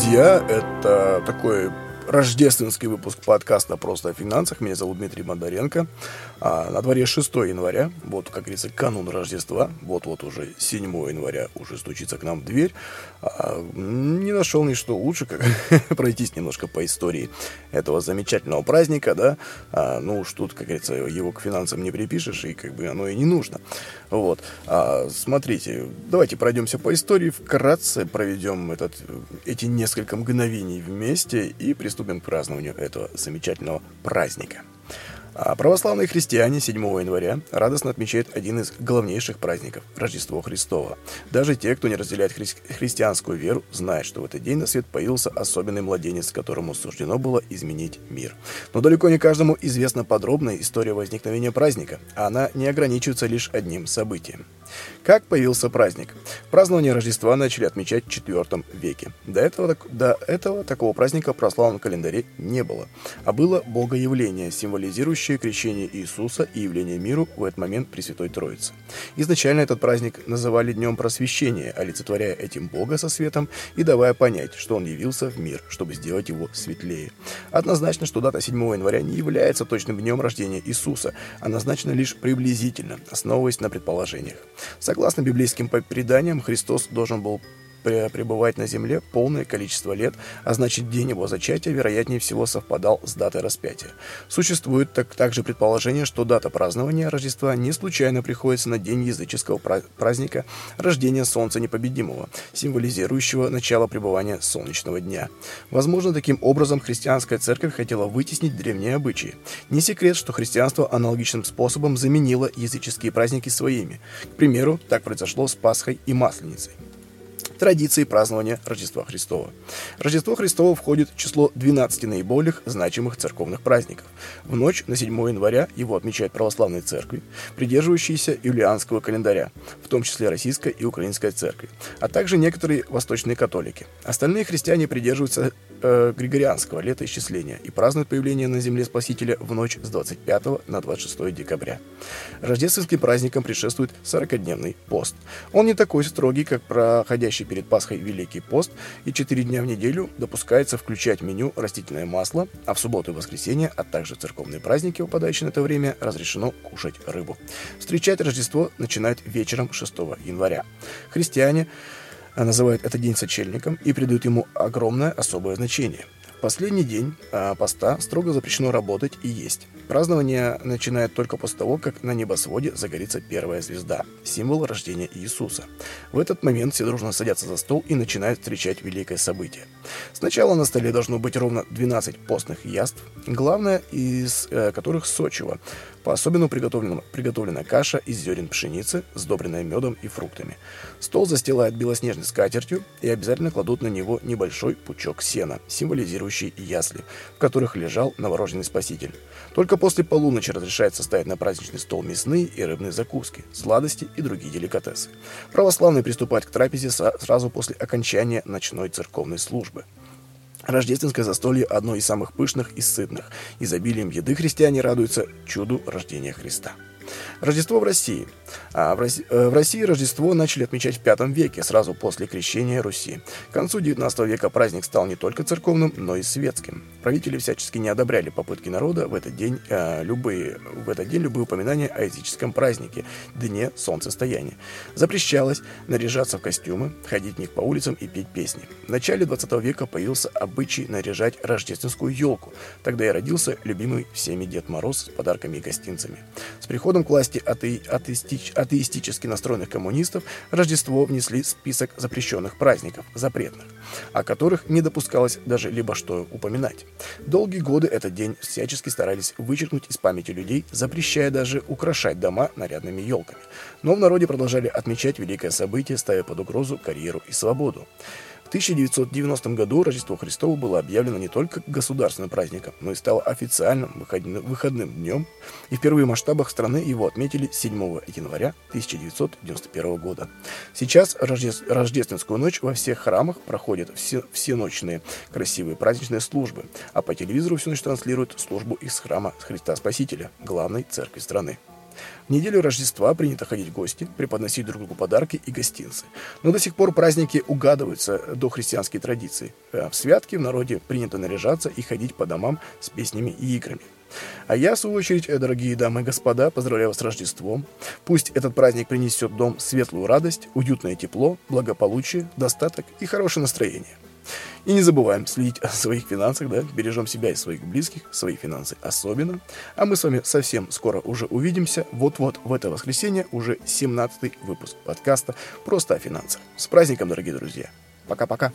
друзья! Это такой рождественский выпуск подкаста «Просто о финансах». Меня зовут Дмитрий Бондаренко. А, на дворе 6 января, вот, как говорится, канун Рождества. Вот-вот уже 7 января уже стучится к нам в дверь. А, не нашел ничто лучше, как пройтись немножко по истории этого замечательного праздника, да. А, ну уж тут, как говорится, его к финансам не припишешь, и как бы оно и не нужно. Вот. А, смотрите, давайте пройдемся по истории, вкратце проведем этот, эти несколько мгновений вместе и приступим приступим к празднованию этого замечательного праздника. А православные христиане 7 января радостно отмечают один из главнейших праздников – Рождество Христово. Даже те, кто не разделяет хри- христианскую веру, знают, что в этот день на свет появился особенный младенец, которому суждено было изменить мир. Но далеко не каждому известна подробная история возникновения праздника, а она не ограничивается лишь одним событием – как появился праздник? Празднование Рождества начали отмечать в IV веке. До этого, до этого такого праздника в православном календаре не было, а было богоявление, символизирующее крещение Иисуса и явление миру в этот момент Пресвятой Троицы. Изначально этот праздник называли Днем Просвещения, олицетворяя этим Бога со светом и давая понять, что Он явился в мир, чтобы сделать его светлее. Однозначно, что дата 7 января не является точным днем рождения Иисуса, а назначена лишь приблизительно, основываясь на предположениях. Согласно библейским преданиям, Христос должен был пребывать на земле полное количество лет, а значит день его зачатия, вероятнее всего, совпадал с датой распятия. Существует так, также предположение, что дата празднования Рождества не случайно приходится на день языческого праздника рождения Солнца Непобедимого, символизирующего начало пребывания солнечного дня. Возможно, таким образом христианская церковь хотела вытеснить древние обычаи. Не секрет, что христианство аналогичным способом заменило языческие праздники своими. К примеру, так произошло с Пасхой и Масленицей традиции празднования Рождества Христова. Рождество Христово входит в число 12 наиболее значимых церковных праздников. В ночь на 7 января его отмечают православные церкви, придерживающиеся юлианского календаря, в том числе российская и украинская церкви, а также некоторые восточные католики. Остальные христиане придерживаются э, григорианского летоисчисления и празднуют появление на земле Спасителя в ночь с 25 на 26 декабря. Рождественским праздникам предшествует 40-дневный пост. Он не такой строгий, как проходящий перед Пасхой Великий пост, и 4 дня в неделю допускается включать в меню растительное масло, а в субботу и воскресенье, а также церковные праздники, выпадающие на это время, разрешено кушать рыбу. Встречать Рождество начинают вечером 6 января. Христиане называют этот день сочельником и придают ему огромное особое значение. Последний день а, поста строго запрещено работать и есть. Празднование начинает только после того, как на небосводе загорится первая звезда, символ рождения Иисуса. В этот момент все дружно садятся за стол и начинают встречать великое событие. Сначала на столе должно быть ровно 12 постных яств, главное из э, которых сочево, по-особенному приготовлена каша из зерен пшеницы, сдобренная медом и фруктами. Стол застилают белоснежной скатертью и обязательно кладут на него небольшой пучок сена, символизирующий ясли, в которых лежал новорожденный спаситель. Только после полуночи разрешается ставить на праздничный стол мясные и рыбные закуски, сладости и другие деликатесы. Православные приступают к трапезе сразу после окончания ночной церковной службы. Рождественское застолье – одно из самых пышных и сытных. Изобилием еды христиане радуются чуду рождения Христа. Рождество в России. А в, России э, в России Рождество начали отмечать в V веке, сразу после крещения Руси. К концу XIX века праздник стал не только церковным, но и светским. Правители всячески не одобряли попытки народа в этот день, э, любые, в этот день любые упоминания о языческом празднике – Дне Солнцестояния. Запрещалось наряжаться в костюмы, ходить в них по улицам и петь песни. В начале 20 века появился обычай наряжать рождественскую елку. Тогда и родился любимый всеми Дед Мороз с подарками и гостинцами. С приходом приходом к власти ате... атеистич... атеистически настроенных коммунистов Рождество внесли список запрещенных праздников, запретных, о которых не допускалось даже либо что упоминать. Долгие годы этот день всячески старались вычеркнуть из памяти людей, запрещая даже украшать дома нарядными елками. Но в народе продолжали отмечать великое событие, ставя под угрозу карьеру и свободу. 1990 году Рождество Христово было объявлено не только государственным праздником, но и стало официальным выходным днем, и впервые в масштабах страны его отметили 7 января 1991 года. Сейчас рождественскую ночь во всех храмах проходят все, всеночные красивые праздничные службы, а по телевизору всю ночь транслируют службу из храма Христа Спасителя, главной церкви страны. В неделю Рождества принято ходить в гости, преподносить друг другу подарки и гостинцы. Но до сих пор праздники угадываются до христианские традиции. А в святки в народе принято наряжаться и ходить по домам с песнями и играми. А я, в свою очередь, дорогие дамы и господа, поздравляю вас с Рождеством. Пусть этот праздник принесет дом светлую радость, уютное тепло, благополучие, достаток и хорошее настроение. И не забываем следить о своих финансах, да, бережем себя и своих близких, свои финансы особенно. А мы с вами совсем скоро уже увидимся. Вот-вот в это воскресенье уже 17 выпуск подкаста «Просто о финансах». С праздником, дорогие друзья. Пока-пока.